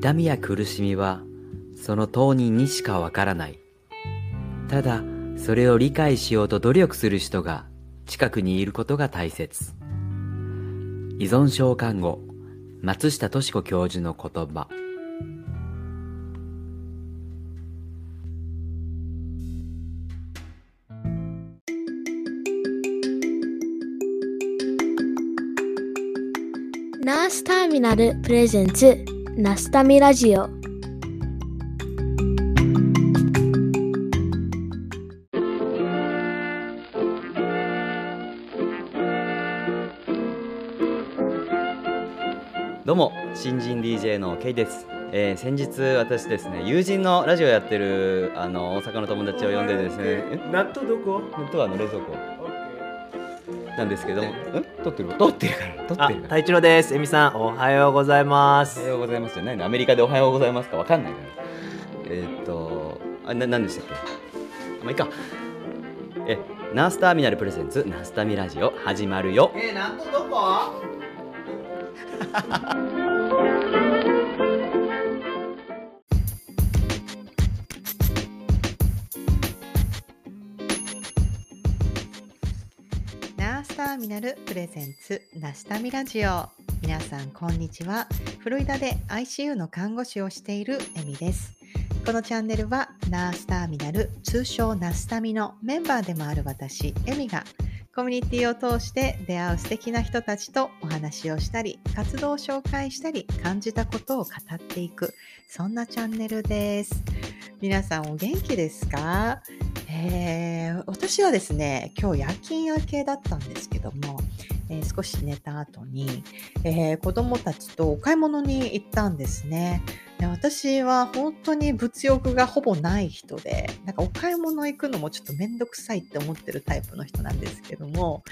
痛みや苦しみはその当人にしかわからない。ただ、それを理解しようと努力する人が近くにいることが大切。依存症看護、松下敏子教授の言葉。ナースターミナルプレゼンツナスタミラジオ。どうも新人 DJ のケイです、えー先日私ですね友人のラジオやってるあの大阪の友達を呼んでですね。え納豆どこ？本当はあの冷蔵庫。なんですけどもん撮ってる？撮ってるから撮あってる、から。太一郎です。えみさん、おはようございます。おは。ようございますじゃないの。アメリカでおはようございますかわかんないから。えーっとあな何でしたっけ？まあいいか。えナースターミナルプレゼンツナスタミラジオ始まるよ。え納豆どこ？ナースターミナルプレゼンツ ナスタミラジオ皆さんこんにちは。フロリダで ICU の看護師をしているエミです。このチャンネルはナースターミナル通称ナスタミのメンバーでもある私エミがコミュニティを通して出会う素敵な人たちとお話をしたり活動を紹介したり感じたことを語っていくそんなチャンネルです。皆さんお元気ですか？えー私はですね、今日夜勤明けだったんですけども、えー少し寝た後に、えー子供たちとお買い物に行ったんですね。私は本当に物欲がほぼない人で、なんかお買い物行くのもちょっとめんどくさいって思ってるタイプの人なんですけども、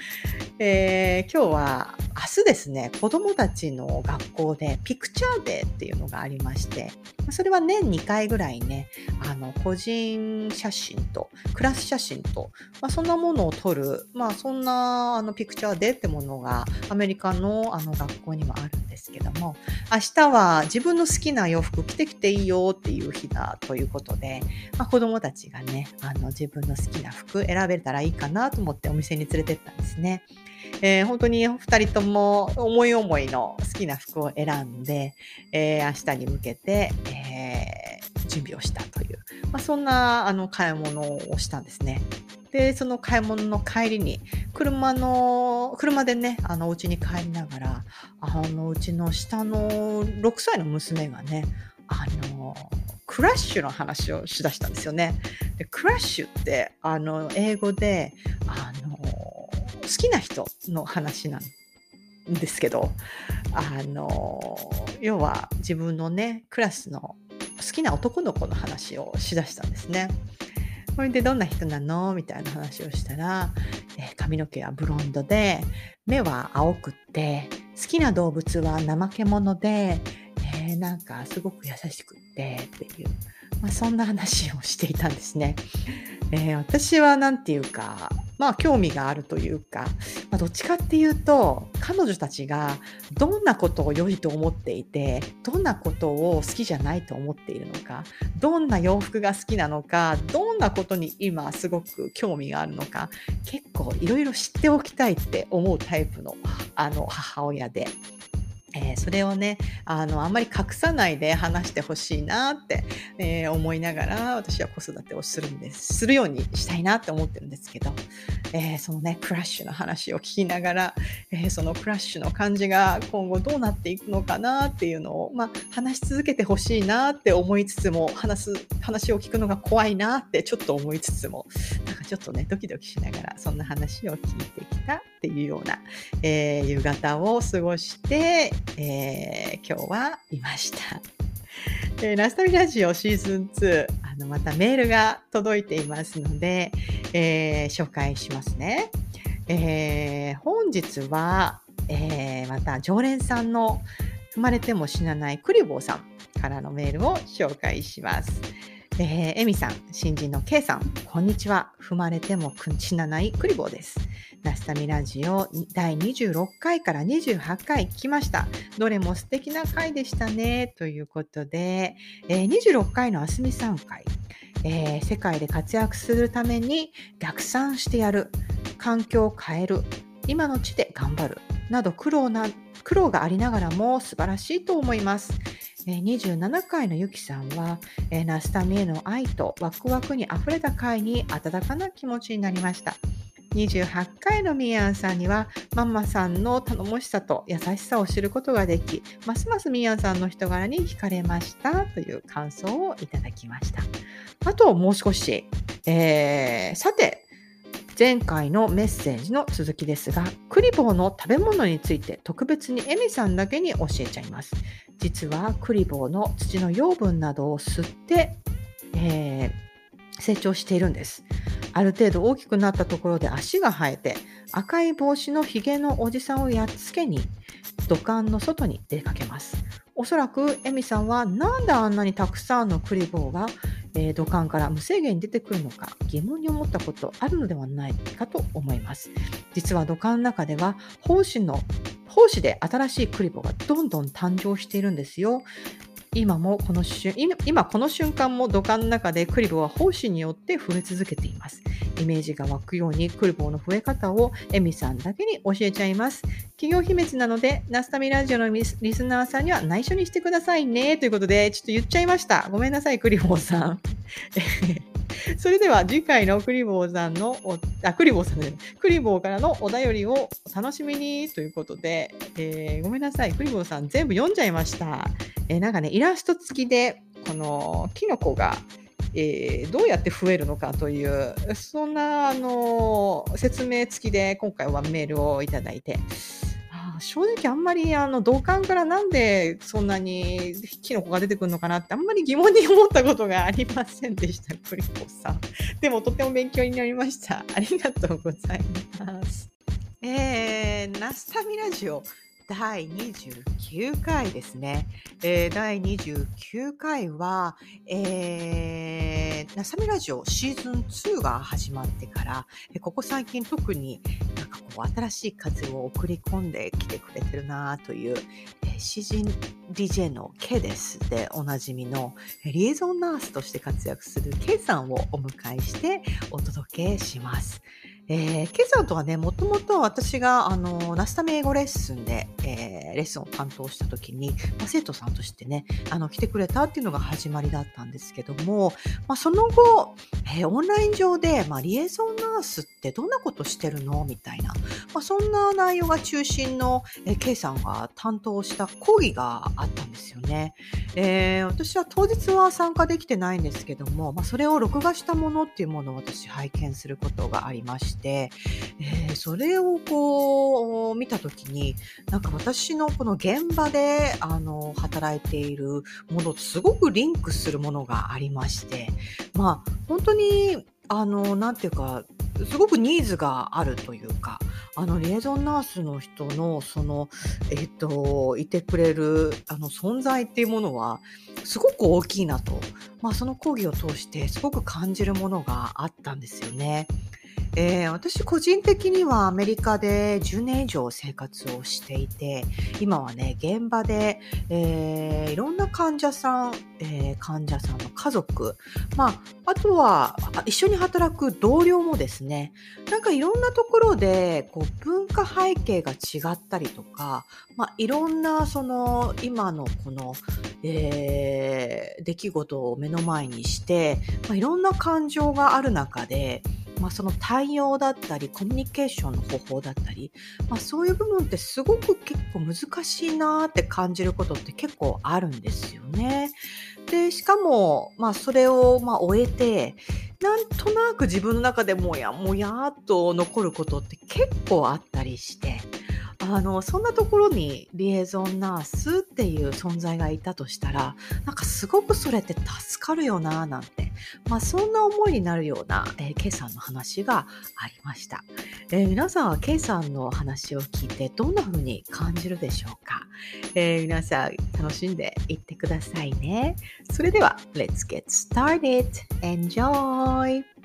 えー今日は明日ですね、子供たちの学校でピクチャーデーっていうのがありまして、それは年2回ぐらいね、あの個人写真とクラス写真と、まあ、そんなものを撮る、まあ、そんなあのピクチャーデーってものがアメリカのあの学校にはあるんですけども明日は自分の好きな洋服着てきていいよっていう日だということで、まあ、子どもたちがねあの自分の好きな服選べたらいいかなと思ってお店に連れてったんですね。えー本当に2人とも思い思いの好きな服を選んで、えー明日に向けて、えー準備をしたという、まあ、そんなあの買い物をしたんですね。でその買い物の帰りに車の車でねあのお家に帰りながらあのうちの下の6歳の娘がねあのクラッシュの話をしだしたんですよね。でクラッシュってあの英語であの好きな人の話なんですけどあの要は自分のねクラスの好きな男の子の話をしだしたんですね。それでどんな人なの？みたいな話をしたら、え髪の毛はブロンドで目は青くって好きな動物は怠け者で、えーなんかすごく優しくってっていう、まあ、そんな話をしていたんですね。えー私はなんていうかまあ興味があるというか、まあ、どっちかっていうと彼女たちがどんなことを良いと思っていてどんなことを好きじゃないと思っているのかどんな洋服が好きなのかどんなことに今すごく興味があるのか結構いろいろ知っておきたいって思うタイプのあの母親で。えーそれをねあのあんまり隠さないで話してほしいなって、えー思いながら私は子育てをするんです。するようにしたいなって思ってるんですけど、えーそのねクラッシュの話を聞きながら、えそのクラッシュの感じが今後どうなっていくのかなっていうのを、まあ、話し続けてほしいなって思いつつも話す話を聞くのが怖いなってちょっと思いつつもなんかちょっとねドキドキしながらそんな話を聞いてきたっていうような、えー夕方を過ごして、えー今日はいました。えーラストミラジオシーズン2あのまたメールが届いていますので、えー紹介しますね。えー本日は、えーまた常連さんの生まれても死なないクリボーさんからのメールを紹介します。えー、エミさん、新人の K さん、こんにちは。踏まれても死なないクリボーです。ナスタミラジオ第26回から28回聞きました。どれも素敵な回でしたね。ということで、えー、26回のあすみさん回、えー、世界で活躍するために逆算してやる、環境を変える、今の地で頑張る、など苦労な苦労がありながらも素晴らしいと思います。27回のゆきさんは、えー、ナスタミへの愛とワクワクにあふれた回に温かな気持ちになりました。28回のミヤンさんにはママさんの頼もしさと優しさを知ることができますますミヤンさんの人柄に惹かれましたという感想をいただきましたあともう少し、えー、さて前回のメッセージの続きですがクリボーの食べ物について特別にエミさんだけに教えちゃいます。実はクリボーの土の養分などを吸って、えー、成長しているんです。ある程度大きくなったところで足が生えて赤い帽子のひげのおじさんをやっつけに土管の外に出かけます。おそらくエミさんはなんであんなにたくさんのクリボーが、えー、土管から無制限に出てくるのか疑問に思ったことあるのではないかと思います。実は土管の中では胞子の胞子で新しいクリボーがどんどん誕生しているんですよ。今もこの瞬今この瞬間も土管の中でクリボーは胞子によって増え続けています。イメージが湧くようにクリボーの増え方をエミさんだけに教えちゃいます。企業秘密なので、ナスタミラジオのリスナーさんには内緒にしてくださいね。ということで、ちょっと言っちゃいました。ごめんなさい、クリボーさん。それでは次回のクリボーさんのあ、クリボーさんで、クリボーからのお便りをお楽しみに。ということで、えー、ごめんなさい、クリボーさん全部読んじゃいました。えー、なんかね、イラスト付きで、このキノコが、えー、どうやって増えるのかという、そんな、あの説明付きで今回はメールをいただいて、正直あんまりあの同感からなんでそんなにキノコが出てくるのかなってあんまり疑問に思ったことがありませんでした、クリコさん。でもとても勉強になりました。ありがとうございます。えー、ナスタミラジオ第29回ですね。えー、第29回は、えー、ナサミラジオシーズン2が始まってから、ここ最近特になんかこう新しい風を送り込んできてくれてるなという、え、詩人 DJ の K ですでおなじみのリエゾンナースとして活躍する K さんをお迎えしてお届けします。えー、ケさんとはね、もともと私が、あの、ナスタメ英語レッスンで、えー、レッスンを担当した時に、まあ、生徒さんとしてね、あの、来てくれたっていうのが始まりだったんですけども、まあ、その後、えー、オンライン上で、まあ、リエゾンナースってどんなことしてるのみたいな、まあ、そんな内容が中心の、えー、K さんが担当した講義があったんですよね。えー、私は当日は参加できてないんですけども、まあ、それを録画したものっていうものを私拝見することがありまして、て、えー、それをこう見た時になんか私のこの現場であの働いているものとすごくリンクするものがありましてまあ本当にあのなんていうかすごくニーズがあるというか、あの、リエゾンナースの人の、その、えっと、いてくれる、あの、存在っていうものは、すごく大きいなと、まあ、その講義を通して、すごく感じるものがあったんですよね。えー、私個人的にはアメリカで10年以上生活をしていて今はね現場で、えー、いろんな患者さん、えー、患者さんの家族、まあ、あとは一緒に働く同僚もですねなんかいろんなところでこう文化背景が違ったりとか、まあ、いろんなその今のこの、え、出来事を目の前にして、まあ、いろんな感情がある中でまあ、その対応だったりコミュニケーションの方法だったり、まあ、そういう部分ってすごく結構難しいなって感じることって結構あるんですよね。でしかも、まあ、それをまあ終えてなんとなく自分の中でもやもやっと残ることって結構あったりして。あのそんなところにリエゾンナースっていう存在がいたとしたらなんかすごくそれって助かるよななんて、まあ、そんな思いになるような、えー、K さんの話がありました、えー、皆さんは K さんの話を聞いてどんな風に感じるでしょうか、えー、皆さん楽しんでいってくださいねそれでは Let's get started! Enjoy!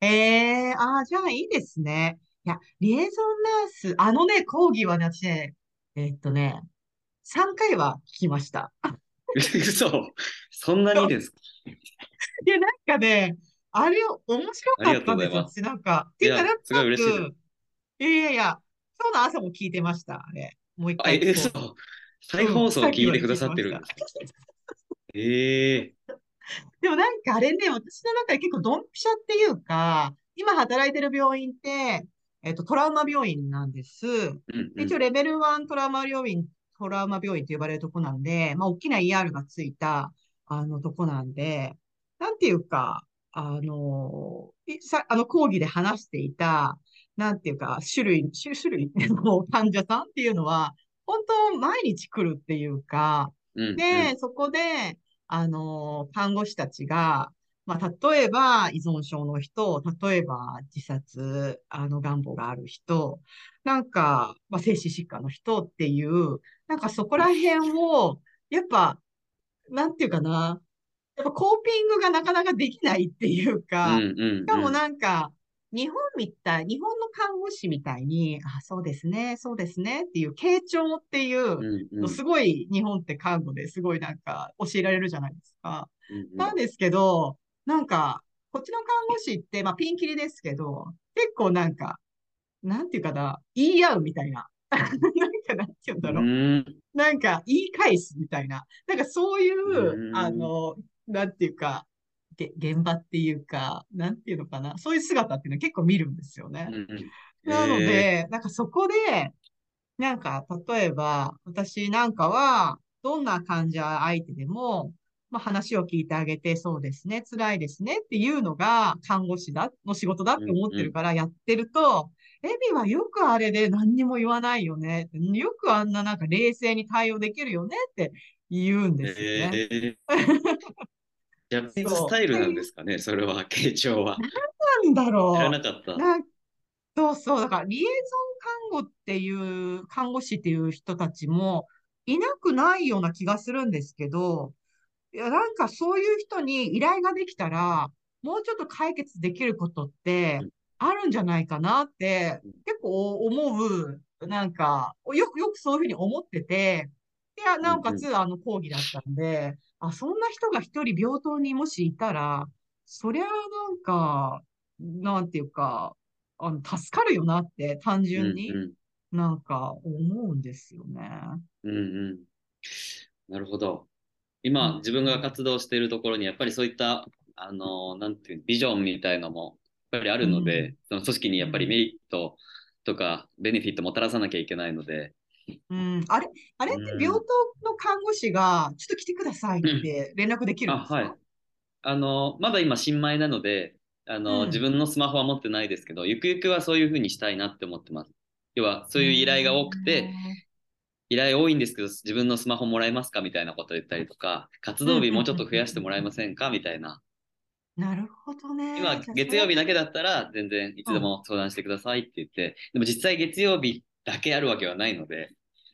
ええああ、じゃあいいですね。いや、リエゾンナース、あのね、講義はね、私ね、えーっとね、3回は聞きました。嘘。そんなにですか？いや、なんかね、あれ、面白ありがとかったんですよ。うございます。私なんか。っていいうか、や、なんすごい嬉しいです。く、いやいやいや、今日の朝も聞いてました、あれ。もう一あ、え、回聞こ嘘。う。うん、再放送さっきまで聞いてくだ聞いてました。さってるんですかええ でもなんかあれね、私の中で結構ドンピシャっていうか、今働いてる病院って、えっと、トラウマ病院なんです。うんうん。で一応レベル1トラウマ病院、トラウマ病院と呼ばれるとこなんで、まあ、大きな ER がついた、あの、とこなんで、なんていうか、あの、いさ、あの講義で話していた、なんていうか、種類、種種類の 患者さんっていうのは、本当毎日来るっていうか、うんうで、ん。そこで、あの、看護師たちが、まあ、例えば依存症の人、例えば自殺、あの、願望がある人、なんか、まあ、精神疾患の人っていう、なんかそこら辺を、やっぱ、なんていうかな、やっぱコーピングがなかなかできないっていうか、うんうしかもんうん。なんか、日本みたい、日本の看護師みたいに、あ、そうですね、そうですねっていう傾聴っていうの、うんうん。すごい日本って看護ですごいなんか教えられるじゃないですか。うんうん。なんですけど、なんか、こっちの看護師って、まあピンキリですけど、結構なんか、なんていうかな、言い合うみたいな。なんか、なんて言うんうだろーん。う。なんか、言い返すみたいな。なんかそういうう、あ。の、なんていうか、げ現場っていうか、なんていうのかな。そういう姿っていうのは結構見るんですよね。うんうん。なのええで、なんかそこで、なんか、例えば、私なんかは、どんな患者相手でも、まあ、話を聞いてあげて、そうですね、辛いですねっていうのが、看護師だ、の仕事だって思っうんうん。てるからやってると、エビはよくあれで何にも言わないよね。よくあんななんか冷静に対応できるよねって言うんですよね。ええ ジャパニーズス。タイルなんですかね、それは、傾聴は。なんだ知らなろかった。そうそう。だから、リエゾン看護っていう、看護師っていう人たちもいなくないような気がするんですけど、いや、なんかそういう人に依頼ができたら、もうちょっと解決できることってうんあるんじゃないかなって結構思う、なんか、よく、よくそういうふうに思ってて、いや、うんうん。なおかつあの講義だったんで、あ、そんな人が一人病棟にもしいたら、そりゃなんか、なんていうか、あの、助かるよなって単う純にんうん。なんか思うんですよね。うんうん。なるほど。う今、自分がん。活動しているところに、やっぱりそういった、あの、なんていう、ビジョンみたいのも、やっぱりあうん。るので、その組織にやっぱりメうん。リットとか、ベネフィットもたらさなきゃいけないので、うん、あれ、あれうって病棟ん。の看護師が、ちょっと来てくださいっうんて連絡できるんあ、ですか？はい。あの、まだ今、新米なので、あの、自うん。分のスマホは持ってないですけど、ゆくゆくはそういうふうにしたいなって思ってます。要は、へそういう依頼が多くて、え。依頼多いんですけど、自分のスマホもらえますかみたいなことを言ったりとか、活うん、うん、動日もうちょっとうん、うん、増やしてもらえうん。うんませんかみたいな。なるほどね。今、月曜日だけだったら、全然いつうん。でも相談してくださいって言って、でも実際月曜日だけあるわけはないので、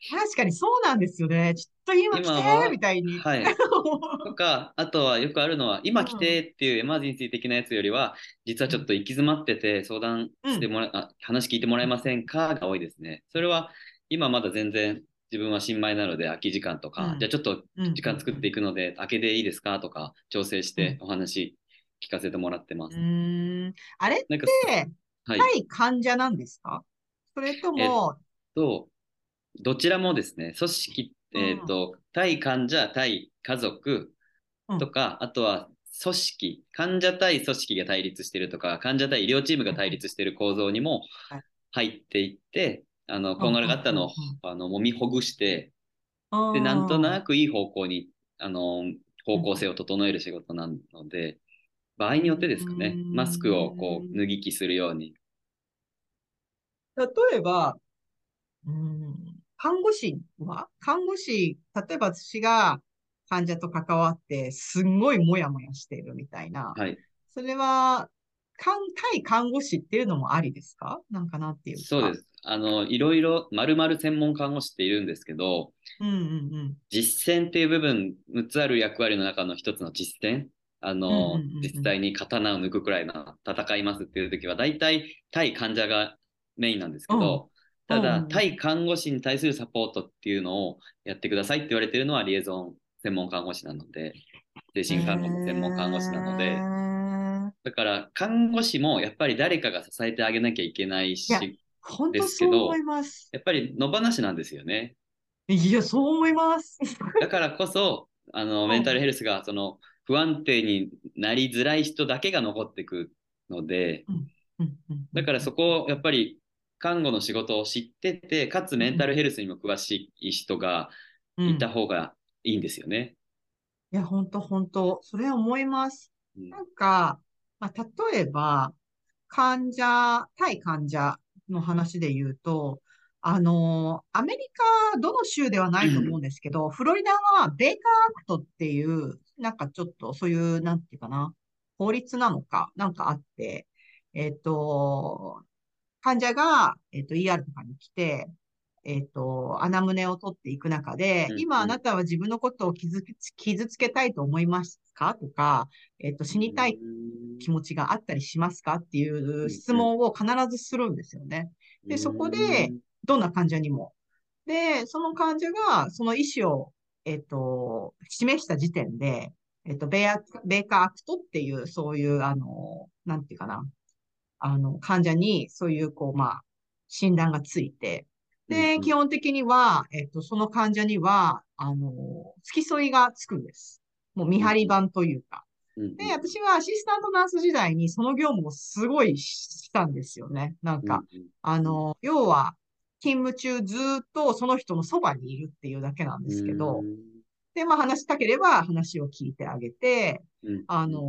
確かにそうなんですよね。ちょっと今来てみたいに。はい。とか、あとはよくあるのは、今来うん。てっていうエマージェンシー的なやつよりは、実はちょっと行き詰まってて相談うん。してもら、あ、話聞いてもらえませんかが多いですね。それは、今まだ全然自分は新米なので空き時間とか、じゃあうん。ちょっとうん。時間作っていくので、空けでいいですかとか、調整しうん。てお話聞かせてもらってまうす。ーん。あれって、はい。対患者なんですか？それとえっも、と、どちらもですね、組織、うん。えっと、対患者、対家族うん。とか、あとは組織、患者対組織が対立してるとか、患者対医療チームが対うん。立してる構造にもはい。入っていって、あの、うん。こんがらうん。うん。がったのを、うん。あの、揉みほぐして、で、なんと。なくいい方向に、あの、方向性うん。を整える仕事なので、場合によってですかねうーん。マスクをこう脱ぎ着するように。例えば、うん、看護師は？看護師、例えば私が患者と関わって、すんごいモヤモヤしているみたいな。はい。それは、看対看護師っていうのもありですか？なんかなんていうか。そうです。あの、いろいろ、まるまる専門看護師っているんですけど、うんうんうん。実践っていう部分、6つある役割の中の一つの実践。あの、うんうんうんうん実際に刀を抜くくらいの戦いますっていう時は、大体対患者がメインなんですけど、ただ、うん対看護師に対するサポートっていうのをやってくださいって言われてるのはリエゾン専門看護師なので、精神看護の専門看護師なので、で。だから看護師もやっぱり誰かが支えてあげなきゃいけないし、いですけど。やっぱり野放しなんですよね。いや、そう思います。だからこそ、あの、うんメンタルヘルスが、その、不安定になりづらい人だけが残っていくので、だからそこを、やっぱり、看護の仕事を知ってて、かつメンタルヘルスにも詳しい人がいた方がいいんですよね。いや、本当本当それは思います。うん。なんか、まあ、例えば、患者、対患者の話で言うと、あの、アメリカ、どの州ではないと思うんですけど、フロリダはベーカーアクトっていう、なんかちょっとそういう、なんていうかな、法律なのか、なんかあって、えっと、患者が、えっと、ER とかに来て、えっと、穴胸を取っていく中でう、ん今あなたは自分のことを傷つ傷つけたいと思いますか？とか、えっと、死にたい気持ちがあったりしますか？っていう質問を必ずするんですよね。でそこでどんな患者にも。で、その患者がその意思を、えっと、示した時点で、えっと、ベア、ベーカーアクトっていう、そういう、あの、なんていうかな、あの、患者にそういう、こう、まあ、診断がついて、で、基本的には、えっと、その患者には、あの、付き添いがつくんです。もう見張り番というか。うんで、私はアシスタントナース時代にその業務をすごいしたんですよね。なんか、あの、要は、勤務中ずーっとその人のそばにいるっていうだけなんですけど、で、まあ話したければ話を聞いてあげて、あの、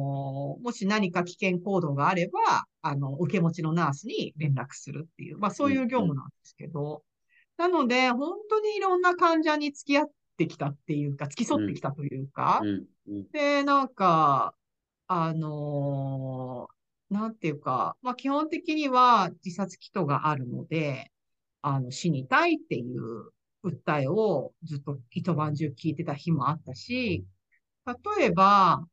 もし何か危険行動があれば、あの、受け持ちのナースに連絡するっていう、まあそういう業務なんですけど、なので、本当にいろんな患者に付き合ってきたっていうか、付き添ってきたというか、で、なんか、あのーなんていうか、まあ基本的には自殺祈祷があるので、あの、死にたいっていう訴えをずっと一晩中聞いてた日もあったし、例えば、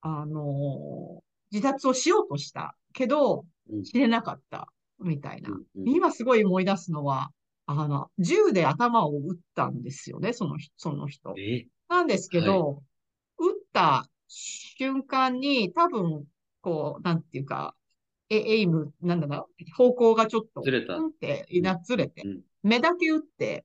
あのー自殺をしようとしたけど、死ねなかった、みたいな。今すごい思い出すのは、あの、銃で頭を撃ったんですよね、その人、その人。え？なんですけど、撃った瞬間に多分、こう、なんていうか、エエイム、なんだろう、方向がちょっと、ずれた。うんって、な、ずれてうん、目だけ撃って、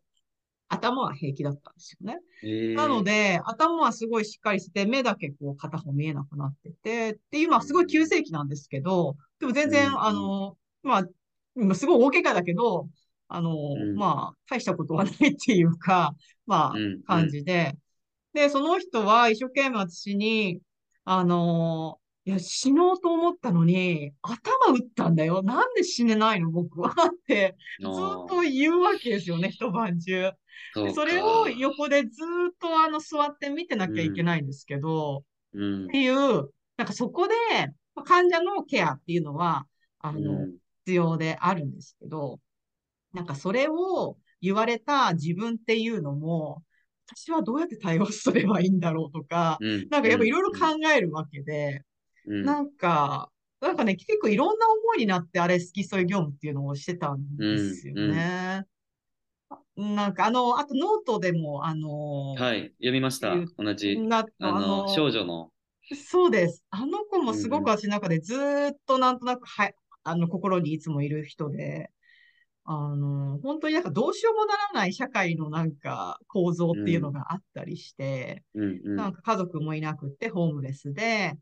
頭は平気だったんですよね。えー。なので、頭はすごいしっかりしてて、目だけこう片方見えなくなってて、っていう、まあすごい急性期なんですけど、でも全うん然、あの、まあ、今すごい大怪我だけど、あの、ん。まあ、大したことはないっていうか、まあ感じで、で、その人は一生懸命私に、あの、いや、死のうと思ったのに、頭打ったんだよ。なんで死ねないの僕はって、ずっと言うわけですよね、一晩中。でそれを横でずっとあの座って見てなきゃいけないんですけど、うん。っていう、なんかそこで、まあ患者のケアっていうのは、あの、うん。必要であるんですけど、なんかそれを言われた自分っていうのも、私はどうやって対応すればいいんだろうとか、うん。なんかやっぱいろいろ考えるわけで、うんなんか、なんかね、結構いろんな思いになってあれ、付き添い業務っていうのをしてたんですよね。なんかあの、あとノートでも、あの、はい、読みましたいう。同じ。な、あの、少女の。そうです。あの子もすごく私の中でずーっとなんとなくは、あの、心にいつもいる人で、あの、本当になんかどうしようもならない社会のなんか構造っていうのがあったりして、うんうんなんか家族もいなくってホームレスで、で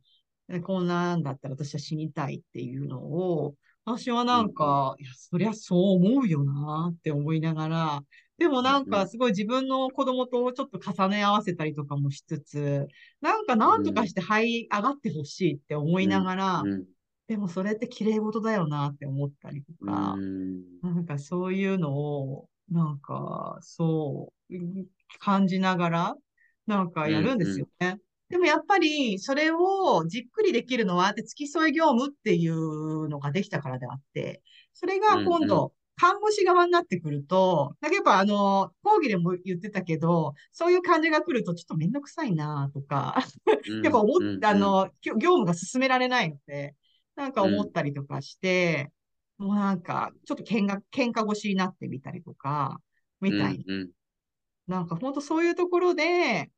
こんなんだったら私は死にたいっていうのを、私はなんか、いや、そりゃそう思うよなって思いながら、でもなんかすごい自分の子供とちょっと重ね合わせたりとかもしつつ、なんかなんとかして這い上がってほしいって思いながら、うん。でもそれって綺麗事だよなって思ったりとうか、ん。なんかそういうのを、なんかそう、感じながら、なんかやるんですよね。でもやっぱり、それをじっくりできるのは、で付き添い業務っていうのができたからであって、それが今うん。う度、看護師側になってくると、なんかやっぱあの、講義でも言ってたけど、そういう感じが来るとちょっとめんどくさいなとか、やっぱ思っ、うんあの、業業務が進められないので、なんか思ったりとかして、もうなんか、ちょっと喧嘩、喧嘩腰になってみたりとか、みたいな。うんなんか本当そういうところで、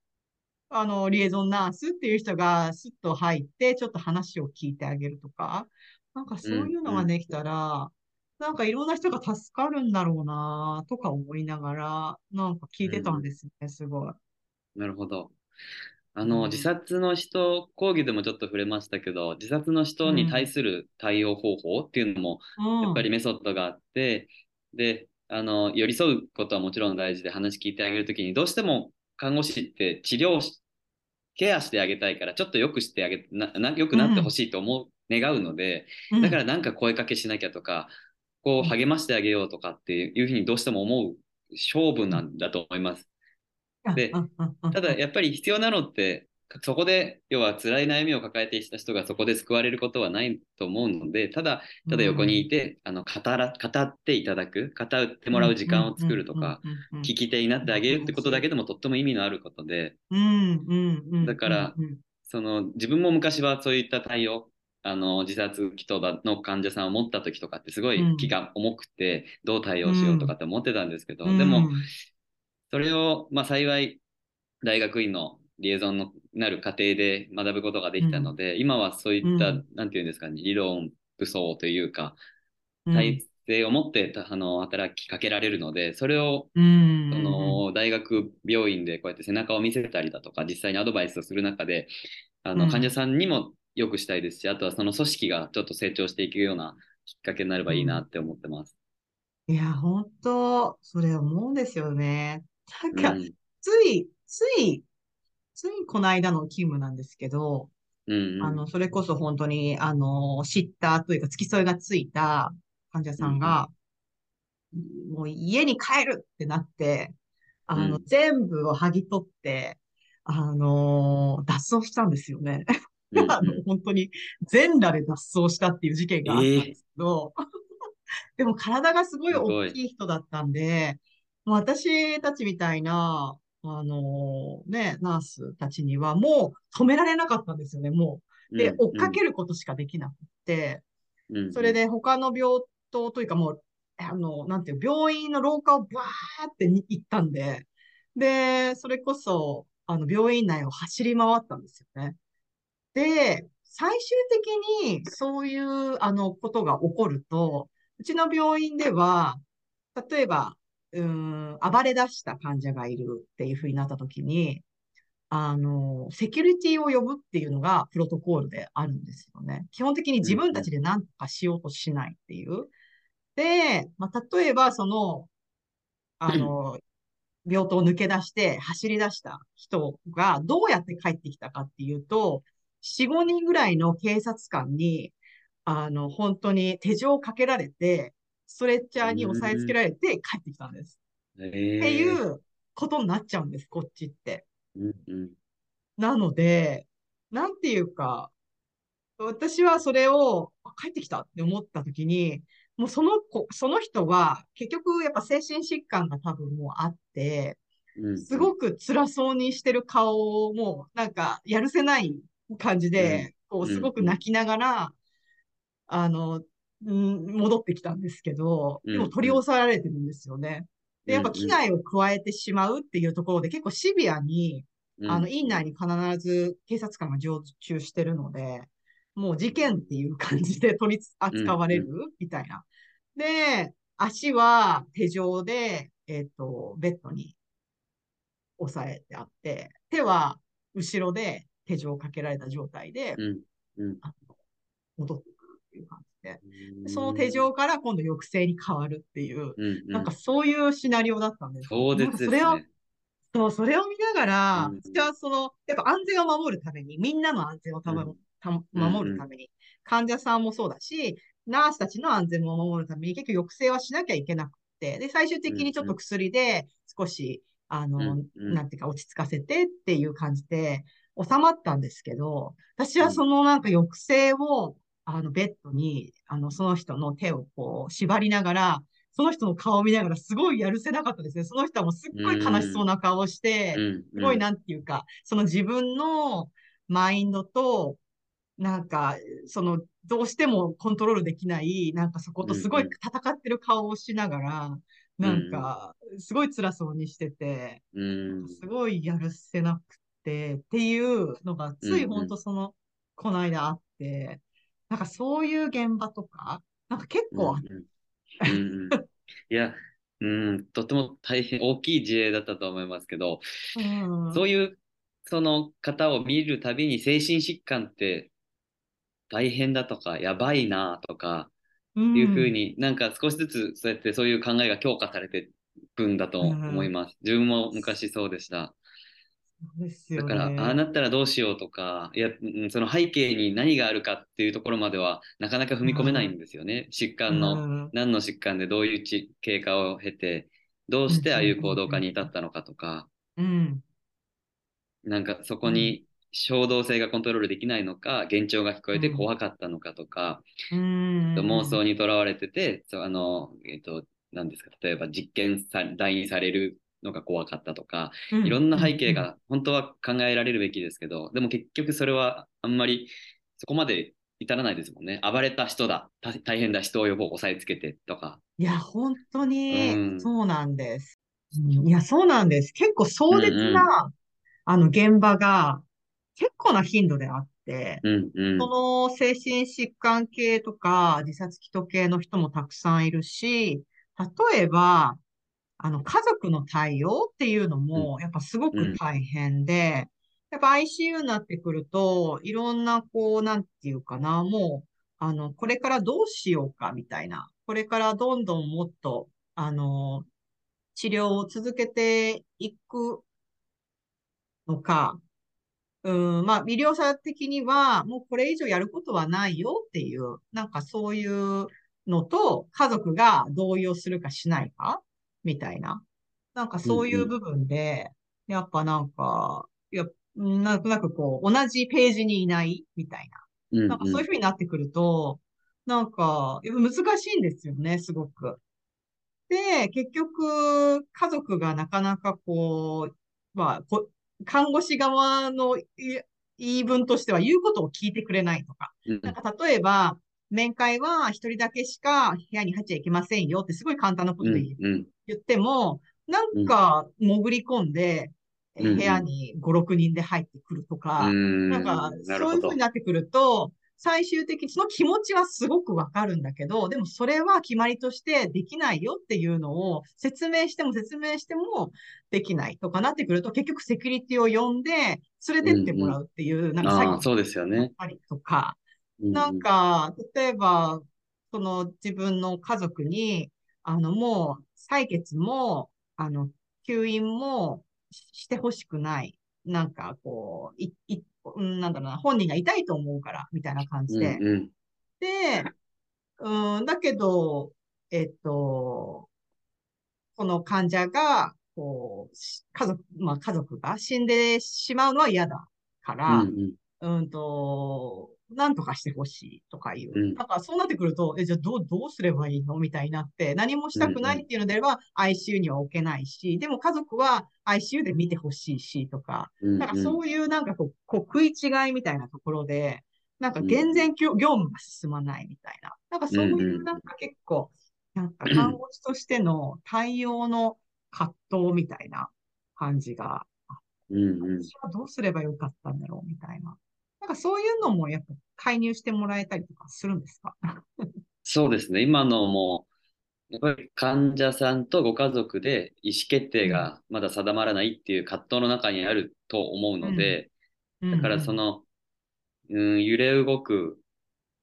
あの、リエゾンナースっていう人がスッと入って、ちょっと話を聞いてあげるとか、なんかそういうのができたら、なんかいろんな人が助かるんだろうなとか思いながら、なんか聞いてたんですね、すごい。なるほど。あの、うん自殺の人、講義でもちょっと触れましたけど、自殺の人に対する対応方法っていうのも、うん。やっぱりメソッドがあって、で、あの、寄り添うことはもちろん大事で話聞いてあげるときに、どうしても看護師って治療し、ケアしてあげたいから、ちょっと良くしてあげ、な、な、良くなってほしいと思う、願うので、うん。だからなんか声かけしなきゃとか、こう励ましてあげようとかっていうふうにどうしても思う勝負なんだと思います。でうん。うん。うん。ただやっぱり必要なのって、そこで、要は辛い悩みを抱えていた人がそこで救われることはないと思うので、ただ、ただ横にいて、あの、語ら、語っていただく、語ってもらう時間を作るとか、、聞き手になってあげるってことだけでもとっても意味のあることで、うん。うん。うん。だからうん。うん。その、自分も昔はそういった対応、あの、自殺祈祷の患者さんを持った時とかってすごい気が重くて、どう対応しようとかって思ってたんですけど、でも、それを、まあ幸い、大学院のリエゾンのなる過程で学ぶことができたので、今はそういった、うん。なんていうんですかね、理論武装というか、うん。体制を持って、あの、働きかけられるので、それを、うん。その、大学病院でこうやって背中を見せたりだとか、実際にアドバイスをする中で、あの、うん。患者さんにも良くしたいですし、あとはその組織がちょっと成長していくようなきっかけになればいいなって思ってます。いや、本当それ思うんですよね。なんか、うん。つい、つい、ついこの間の勤務なんですけど、うんうん。あの、それこそ本当に、あの、知ったというか、付き添いがついた患者さんが、もう家に帰るってなって、あの、うん。全部を剥ぎ取って、あの、脱走したんですよね。うん あの、本当に全裸で脱走したっていう事件があったんですけど、でも体がすごいすごい大きい人だったんで、もう私たちみたいな、あのね、ナースたちにはもう止められなかったんですよね、もう。で、追っかけることしかできなくて、うんそれで他の病棟というかもう、あの、なんていう、病院の廊下をバーってに行ったんで、で、それこそ、あの、病院内を走り回ったんですよね。で、最終的にそういう、あの、ことが起こると、うちの病院では、例えば、うん、暴れ出した患者がいるっていうふうになったときに、あの、セキュリティを呼ぶっていうのがプロトコールであるんですよね。基本的に自分たちで何とかしようとしないっていう。で、まあ、例えば、その、あの、病棟を抜け出して走り出した人がどうやって帰ってきたかっていうと、4、5人ぐらいの警察官に、あの、本当に手錠をかけられて、ストレッチャーに押さえつけられて帰ってきたんです。えってーいうことになっちゃうんです、こっちって。うんうん。なので、なんていうか、私はそれをあ帰ってきたって思った時に、もうその子、その人は結局やっぱ精神疾患が多分もうあって、うんすごく辛そうにしてる顔をもうなんかやるせない感じで、こうすごく泣きながら、あの、うん戻ってきたんですけど、でも取り押さえられてるんですよね。で、やっぱ危害を加えてしまうっていうところで結構シビアに、うん。あの、院内に必ず警察官が常駐してるので、もう事件っていう感じで取り扱われるみたいな。で、足は手錠で、えっと、ベッドに押さえてあって、手は後ろで手錠をかけられた状態でうんうん。戻ってくるっていう感じその手錠から今度抑制に変わるっていう、うんうん、なんかそういうシナリオだったんです。そうですね。なんかそれを、そう、それを見ながら、うん私はその、やっぱ安全を守るために、みんなの安全をたまうんた守るために、患者さんもそうだし、ナースたちの安全も守るために、結局抑制はしなきゃいけなくて、で、最終的にちょっと薬で少し、あの、なんていうか落ち着かせてっていう感じで収まったんですけど、私はそのなんか抑制を、あの、ベッドに、あの、その人の手をこう、縛りながら、その人の顔を見ながらすごいやるせなかったですね。その人はもうすっごい悲しそうな顔をして、うんすごいなんていうか、その自分のマインドと、なんか、その、どうしてもコントロールできない、なんかそことすごい戦ってる顔をしながら、なんか、すごい辛そうにしてて、うん。すごいやるせなくて、っていうのが、ついほんとその、この間あって、なんかそういう現場とか、なんか結構あっうんうん。うんいや、うん、とても大変大きい事例だったと思いますけど、うんそういうその方を見るたびに精神疾患って大変だとか、やばいなとかいうふうに、なんか少しずつそうやってそういう考えが強化されていくんだと思います。自分も昔そうでした。ですよだから、ね。ああなったらどうしようとか、いや、うんその背景に何があるかっていうところまではなかなか踏み込めないんですよね。疾患の、うん何の疾患でどういうち経過を経て、どうしてああいう行動化に至ったのかとか、うん。なんかそこに衝動性がコントロールできないのか、幻聴が聞こえて怖かったのかとか、うん。妄想にとらわれてて、あの、えっと、何ですか、例えば実験さ、代にされるのが怖かったとか、うんいろんな背景が本当は考えられるべきですけど、でも結局それはあんまりそこまで至らないですもんね。暴れた人だ、た大変だ、人を呼ぼう、押さえつけてとか。いや、本当うに、んそうなんです。うんいや、そうなんです。結構壮絶うんな、あの、現場が結構な頻度であって、うんうん。その精神疾患系とか自殺祈祷系の人もたくさんいるし、例えば、あの、家族の対応っていうのも、やっぱすごく大変で、やっぱ ICU になってくると、いろんな、こう、なんていうかな、もう、あの、これからどうしようかみたいな、これからどんどんもっと、あの、治療を続けていくのか、うん、まあ、医療者的には、もうこれ以上やることはないよっていう、なんかそういうのと、家族が同意をするかしないか、みたいな。なんかそういう部分で、やっぱなんか、や、なんとなくこう、同じページにいないみたいうんな。なんかそういうふうになってくると、なんか、やっぱ難しいんですよね、すごく。で、結局、家族がなかなかこう、まあ、こ看護師側のい言い分としては言うことを聞いてくれないとか。うんなんか例えば、面会は一人だけしか部屋に入っちゃいけませんよってすごい簡単なこうんとで言っても、なんか潜り込んで、部屋に5、6人で入ってくるとか、うんなんか、そういう風なるほどになってくると、最終的にその気持ちはすごくわかるんだけど、でもそれは決まりとしてできないよっていうのを説明しても説明してもできないとかなってくると、結局セキュリティを呼んで連れてってもらうっていう、なんうですよね。やったりとか、うんなんか、例えば、その自分の家族に、あの、もう採血も、あの、吸引もししてほしくない。なんか、こう、い、い、うんなんだろうな、本人が痛いと思うから、みたいな感じで。うんうんで、うん、だけど、えっと、この患者が、こう、し家族、まあ家族が死んでしまうのは嫌だから、うんうんと、なんとかしてほしいとかいう。うんだからそうなってくると、え、じゃあどう、どうすればいいのみたいになって、何もしたくないっていうのであれば ICU には置けないし、でも家族は ICU で見てほしいしとか、うんなんかそういうなんかこう、こう食い違いみたいなところで、なんか全然業業務が進まないみたいな。なんかそううんいううんなんか結構、なんか看護師としての対応の葛藤みたいな感じがうんうん私はどうすればよかったんだろうみたいな。なんかそういうのもやっぱ介入してもらえたりとかするんですか？そうですね。今のも、やっぱり患者さんとご家族で意思決定がまだ定まらないっていう葛藤の中にあると思うので、だからそ、の、うん、揺れ動く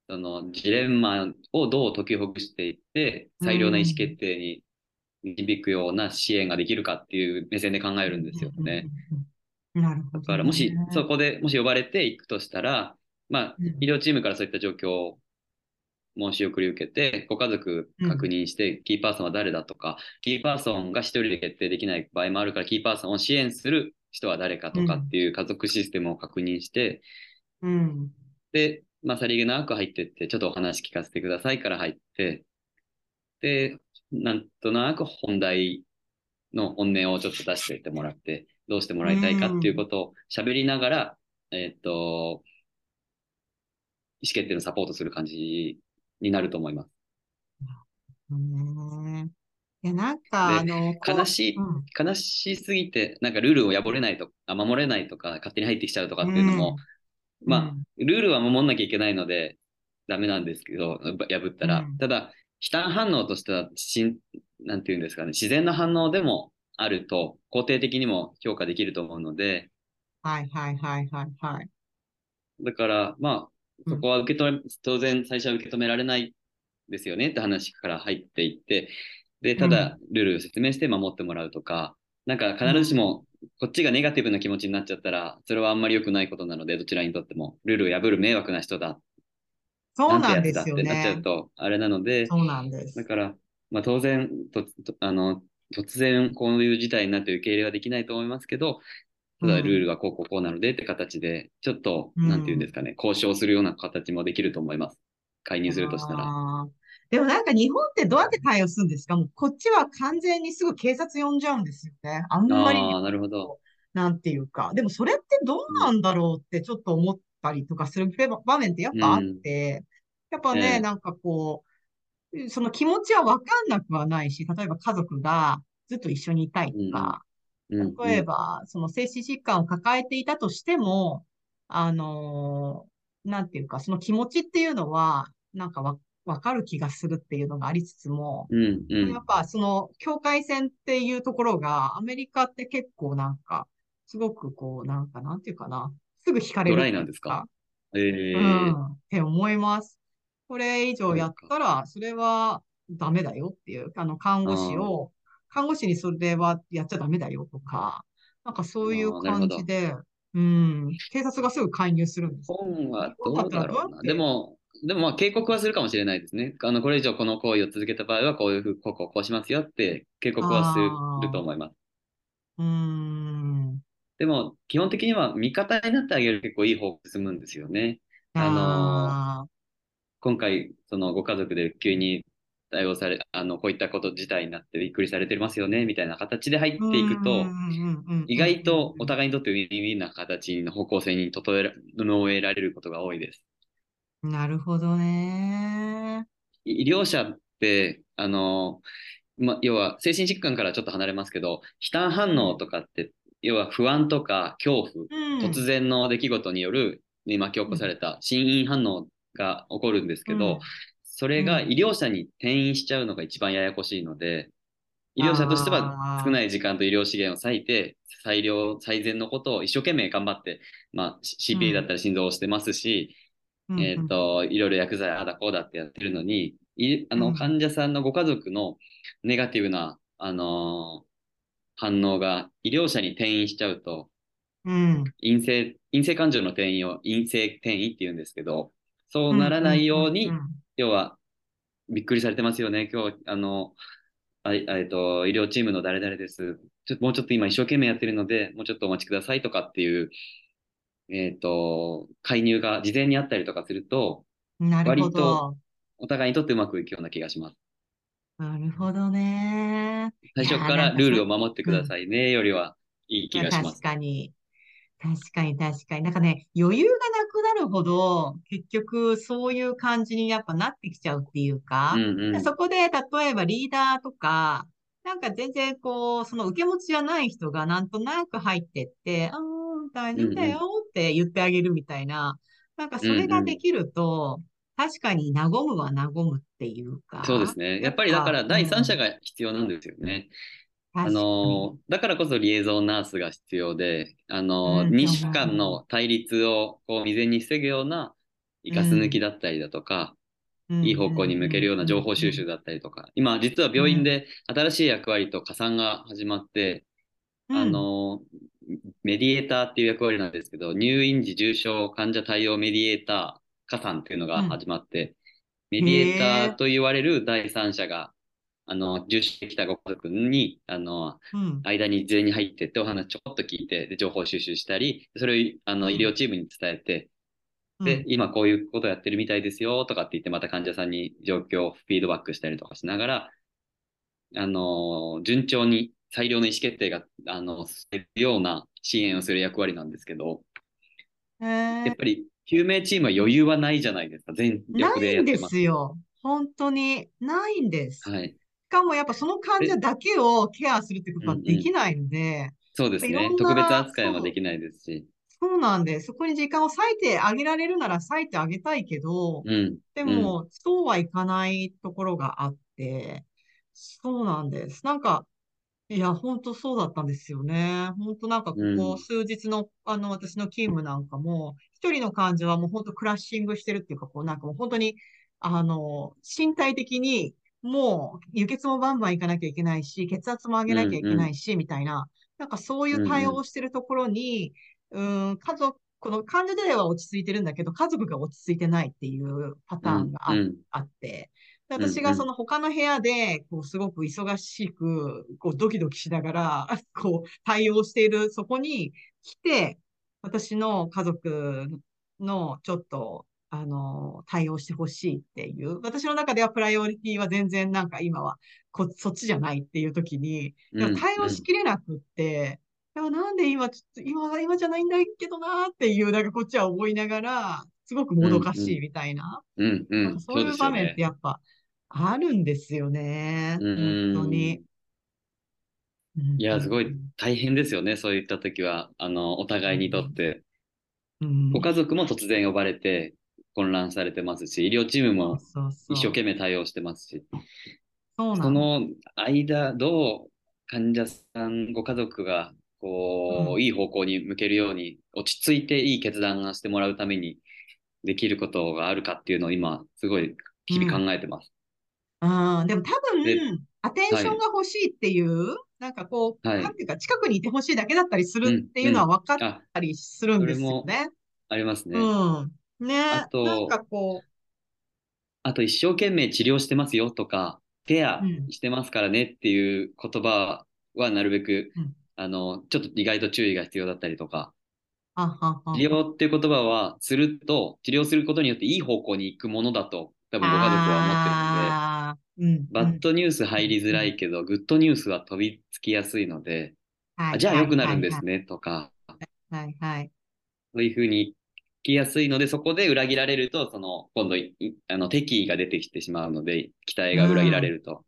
そのジレンマをどう解きほぐしていって、最良な意思決定に導くような支援ができるかっていう目線で考えるんですよね。うん。なるほど、ね。だからもし、そこでもし呼ばれていくとしたら、まあうん、医療チームからそういった状況を申し送り受けて、ご家族確認して、キーパーソンは誰だとか、キーパーソンが一人で決定できない場合もあるから、キーパーソンを支援する人は誰かとかっていう家族システムを確認して、うん。で、まあ、さりげなく入ってって、ちょっとお話聞かせてくださいから入って、で、なんとなく本題の本音をちょっと出していってもらって、どうしてもらいたいかっていうことを喋りながら、えっと、意思決定のサポートする感じになると思います。ね。いや、なんか、あでの、悲しいうん。悲しすぎて、なんかルールを破れないとあ、守れないとか、勝手に入ってきちゃうとかっていうのも、うん。まあ、ルールは守んなきゃいけないので、ダメなんですけど、破ったら。うん。ただ、非単反応としては、なんていうんですかね、自然な反応でもあると、肯定的にも評価できると思うので、はいはいはいはいはい。だから、まあ、そこは受け止め、当然最初は受け止められないですよねって話から入っていって、で、ただ、ルールを説明して守ってもらうとか、なんか必ずしも、こっちがネガティブな気持ちになっちゃったら、それはあんまり良くないことなので、どちらにとっても、ルールを破る迷惑な人だ、そうなんですよやつだってなっちゃうね。と、あれなので、そうなんです。だ。から、まあ当然、と、とあの、突然こういう事態になって受け入れはできないと思いますけど、ただルールはこうこうこうなのでって形で、ちょっと、うんなんていうんですかね、交渉するような形もできると思います。介入するとしたら。でもなんか日本ってどうやって対応するんですか？もうこっちは完全にすぐ警察呼んじゃうんですよね。あんまりにああ、なるほど。なんていうか。でもそれってどうなんだろうってちょっと思ったりとかする場面ってやっぱあって、やっぱえね、えなんかこう、その気持ちはわかんなくはないし、例えば家族がずっと一緒にいたいとか、うん。例えば、その精神疾患を抱えていたとしても、あのーなんていうか、その気持ちっていうのは、なんかわ、わかる気がするっていうのがありつつも、うん、うん。やっぱその境界線っていうところが、アメリカって結構なんか、すごくこう、なんかなんていうかな、すぐ惹かれるドライなんですか？ええうん、って思います。これ以上やったら、それはダメだよっていう、あの、看護師を、看護師にそれはやっちゃダメだよとか、なんかそういう感じで、うん、警察がすぐ介入するんです。本はどうだろうな。でも、でもまあ警告はするかもしれないですね。あの、これ以上この行為を続けた場合は、こういうふう、こうこうこうしますよって警告はすると思います。うん。でも、基本的には味方になってあげる結構いい方向進むんですよね。あのあ今回、そのご家族で急に対応され、あの、こういったこと自体になってびっくりされてますよね、みたいな形で入ってーいくと、うん意外とおい互いにとってウィンウィンな形の方向性に整ええられることが多いです。なるほどね。医療者って、あの、ま、要は精神疾患からちょっと離れますけど、非単反応とかって、要は不安とか恐怖、うん。突然の出来事による、に巻き起こされた心因反応が起こるんですけど、うん。それがうん。医療者に転移しちゃうのが一番ややこしいので、医療者としては少ない時間と医療資源を割いて、最良、最善のことを一生懸命頑張って、まあ、CPA だったら心臓をしてますし、うん。えっ、と、いろいろ薬剤、ああだこうだってやってるのに、いあの、うん。患者さんのご家族のネガティブな、あのー反応が医療者に転移しちゃうと、うん。陰性、陰性感情の転移を陰性転移って言うんですけど、そうならないように、要は、びっくりされてますよね。今日、あの、あえっと、医療チームの誰々です。ちょもうちょっと今一生懸命やってるので、もうちょっとお待ちくださいとかっていう、えっと、介入が事前にあったりとかすると、うんなるほ割どと。お互いにとってうまくいくような気がします。なるほどね。最初からルールを守ってくださいね、よりはいい気がしま確す。かに。確かに確かに。なんかね、余裕がなくなるほど、結局そういう感じにやっぱなってきちゃうっていうかう、んうん。そこで例えばリーダーとか、なんか全然こう、その受け持ちじゃない人がなんとなく入ってって、あー大丈夫だよって言ってあげるみたいな、なんかそれができると、確かに和むは和むっていうか。そうですね。やっぱりだから第三者が、が必要なんですよね。あうん確かに。の、だからこそリエゾンナースが必要で、あの、うん日韓の対立をこう未然に防ぐようなガス抜きだったりだとか、いい方向に向けるような情報収集だったりとか、今実は病院で新しい役割と加算が始まって、あの、メディエーターっていう役割なんですけど、入院時重症患者対応メディエーター加算っていうのが始まって、メディエーター。と言われる第三者が、あの、重症してきたご家族に、あの、うん間に事前に入ってってお話ちょっと聞いて、で、情報収集したり、それをあのうん医療チームに伝えて、で、今こういうことやってるみたいですよとかって言って、また患者さんに状況をフィードバックしたりとかしながら、あの、順調に最良の意思決定が、あの、するような支援をする役割なんですけど、やっぱり救命チームは余裕はないじゃないですか。全力ないんででやってます。すよ。本当に、ないんです。はい。しかもやっぱその患者だけをケアするってことはできないので、そうですね。特別扱いもできないですし。そうなんで、そこに時間を割いてあげられるなら割いてあげたいけど、うん。でも、そうはいかないところがあって、そうなんです。なんか、いや、本当そうだったんですよね。本当なんかこうんこ数日の、あの、私の勤務なんかも、一人の患者はもう本当クラッシングしてるっていうか、こうなんかもう本当に、あの、身体的にもう輸血もバンバンいかなきゃいけないし、血圧も上げなきゃいけないし、みたいな、なんかそういう対応をしてるところに、うん、家族、この患者自体は落ち着いてるんだけど、家族が落ち着いてないっていうパターンがあ,、うん。あって、でうんうん。私がその他の部屋で、こう、すごく忙しく、こう、ドキドキしながら、こう、対応している、そこに来て、私の家族のちょっと、あの、対応してほしいっていう、私の中ではプライオリティは全然なんか今はこ、そっちじゃないっていう時に、でも対応しきれなくって、でもなんで今ちょっと、今は今じゃないんだけどなっていう、なんかこっちは思いながら、すごくもどかしいみたいな。うん、うん、うん。そういう場面ってやっぱあるんですよね。うん本当に。いや、すごい大変ですよね。そういった時は、あの、お互いにとって。うん。ご家族も突然呼ばれて混乱されてますし、医療チームも一生懸命対応してますし、そう。その間、どう患者さん、ご家族が、こう、うんいい方向に向けるように、落ち着いていい決断がしてもらうためにできることがあるかっていうのを今、すごい日々考えてます。うん、でも多で分、アテンションが欲しいっていう、なんかこう、はいなんていうか、近くにいてほしいだけだったりするっていうのは分かっあ、たりするんですよね。ありますね。うん。ね。あとなんかこあと一生懸命治療してますよとか、ケアうん。してますからねっていう言葉はなるべく、うん。あの、ちょっと意外と注意が必要だったりとか、う、ははは。治療っていう言葉はすると、治療することによっていい方向に行くものだと、多分ご家族は思ってるので、うん。バッドニュース入りづらいけど、グッドニュースは飛びつきやすいので、はい。あじゃあ良くなるんですねとか、はいはい。そういうふうにきやすいので、そこで裏切られると、その、今度い、あの、敵意が出てきてしまうので、期待が裏切られると。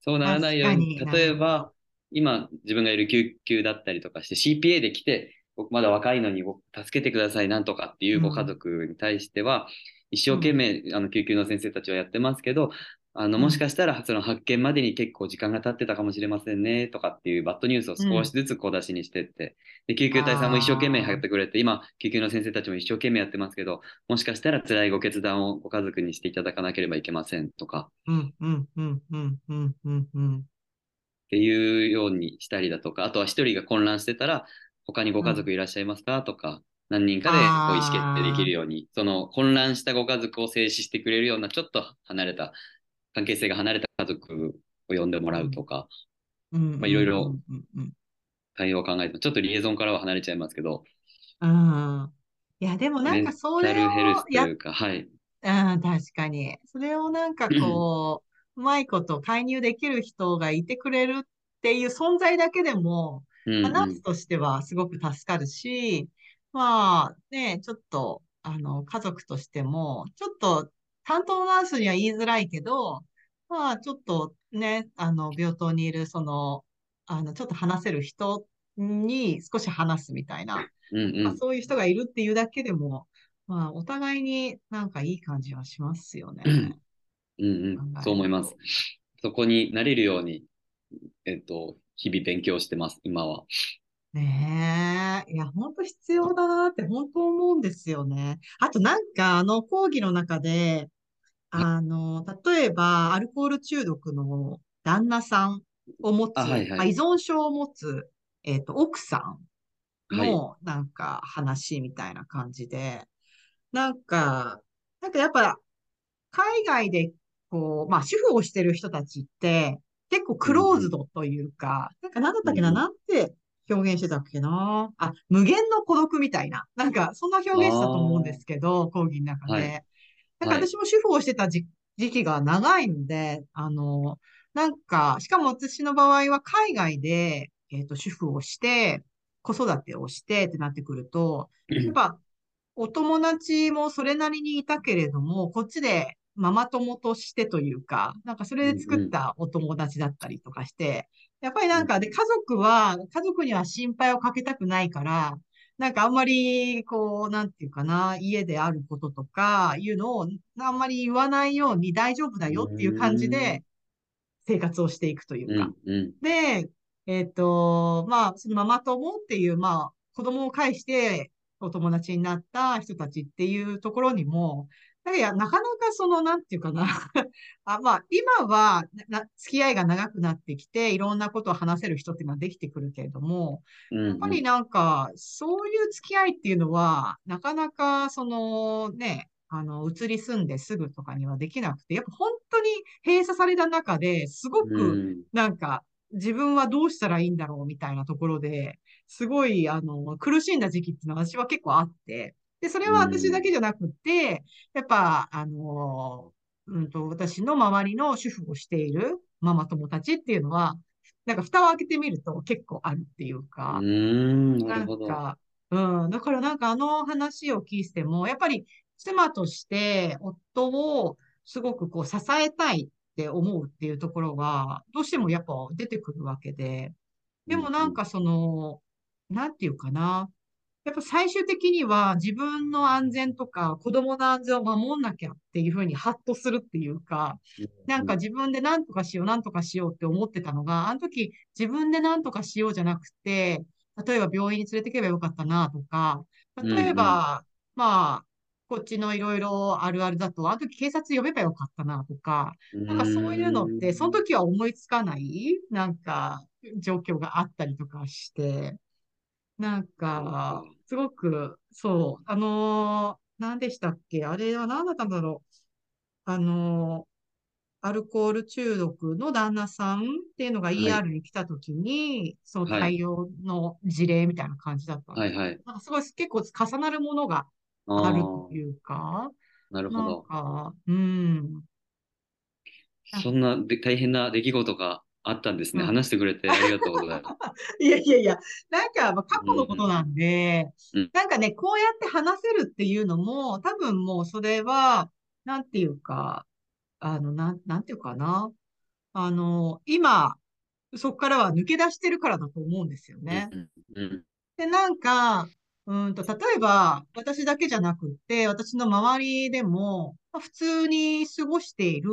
そうならないように、例えば、今、自分がいる救急だったりとかして、CPA で来て、僕まだ若いのにご助けてください、なんとかっていうご家族に対しては、一生懸命、あの、救急の先生たちはやってますけど、あの、うんもしかしたら、その発見までに結構時間が経ってたかもしれませんね、とかっていうバッドニュースを少しずつ小出しにしてって、で、救急隊さんも一生懸命やってくれて、今、救急の先生たちも一生懸命やってますけど、もしかしたら辛いご決断をご家族にしていただかなければいけませんとか、うん、うん、うん、うん、うん、うん、うん。っていうようにしたりだとか、あとは一人が混乱してたら、他にご家族いらっしゃいますかとか、何人かでこう意思決定できるように、その混乱したご家族を制止してくれるような、ちょっと離れた、関係性が離れた家族を呼んでもらうとか、いろいろ対応を考えて、ちょっとリエゾンからは離れちゃいますけど、うん。うんいや、でもなんかそれメンタルヘルスというか、はい。うん、確かに。それをなんかこう、うまいこと介入できる人がいてくれるっていう存在だけでも、うんまあ、ナとしてはすごく助かるし、まあね、ちょっと、あの、家族としても、ちょっと担当ナースには言いづらいけど、まあちょっとね、あの、病棟にいるその、あの、ちょっと話せる人に少し話すみたいな、うんうん。まあそういう人がいるっていうだけでも、まあお互いになんかいい感じはしますよね。うんうん。そう思います。そこになれるように、えっと、日々勉強してます、今は。ねえ。いや、本当必要だなって本当思うんですよね。あとなんか、あの講義の中で、あの、例えば、アルコール中毒の旦那さんを持つ、あはいはいまあ依存症を持つ、えっと、奥さんはい。の、なんか、話みたいな感じで、なんか、なんかやっぱ、海外で、こう、まあ、主婦をしてる人たちって、結構クローズドというか、なんかなんだったっけな、うんうんなんて表現してたっけな。あ、無限の孤独みたいな。なんか、そんな表現してたと思うんですけど、講義の中はいで。なんかはい。私も主婦をしてた時時期が長いので、あの、なんか、しかも私の場合は海外で、えっと、主婦をして、子育てをしてってなってくると、やっぱ、お友達もそれなりにいたけれども、こっちでママ友としてというか、なんかそれで作ったお友達だったりとかして、やっぱりなんかで、家族は、家族には心配をかけたくないから、なんかあんまり、こう、なんていうかな、家であることとかいうのをあんまり言わないように大丈夫だよっていう感じで生活をしていくというか。うんうんで、えっと、まあ、そのママ友っていう、まあ、子供を介してお友達になった人たちっていうところにも、だからなかなかその、なんていうかな。あ、まあ、今はな、付き合いが長くなってきて、いろんなことを話せる人っていうのはできてくるけれども、うんやっぱりなんか、そういう付き合いっていうのは、なかなか、そのね、あの、移り住んですぐとかにはできなくて、やっぱ本当に閉鎖された中ですごうく、ん。なんか、自分はどうしたらいいんだろうみたいなところで、すごい、あの、苦しんだ時期っていうのは私は結構あって、で、それは私だけじゃなくて、やっぱ、あの、うんと、私の周りの主婦をしているママ友たちっていうのは、なんか蓋を開けてみると結構あるっていううか、ーん、ななん。か、うん。だからなんかあの話を聞いても、やっぱり妻として夫をすごくこう支えたいって思うっていうところが、どうしてもやっぱ出てくるわけで、でもなんかその、なんていうかな。やっぱ最終的には自分の安全とか子供の安全を守んなきゃっていうふうにハッとするっていうか、なんか自分で何とかしよう、何とかしようって思ってたのが、あの時自分で何とかしようじゃなくて、例えば病院に連れてけばよかったなとか、例えば、まあ、こっちのいろいろあるあるだと、あの時警察呼べばよかったなとか、なんかそういうのって、その時は思いつかない、なんか、状況があったりとかして、なんか、すごく、そう、あのー、何でしたっけ？あれは何だったんだろう？あのー、アルコール中毒の旦那さんっていうのが ER に来た時に、その対応の事例みたいな感じだった。はいはい。なんかすごい結構重なるものがあるというか、なんなるほど。か、うん。そんなで大変な出来事があったんですね。うん話してくれてありがとうございます。いやいやいや、なんか、まあ、過去のことなんで、うんなんかね、こうやって話せるっていうのも、多分もうそれは、なんていうか、あの、なん、なんていうかな。あの、今、そこからは抜け出してるからだと思うんですよね。うんうんで、なんか、うんと、例えば、私だけじゃなくって、私の周りでも、まあ普通に過ごしている、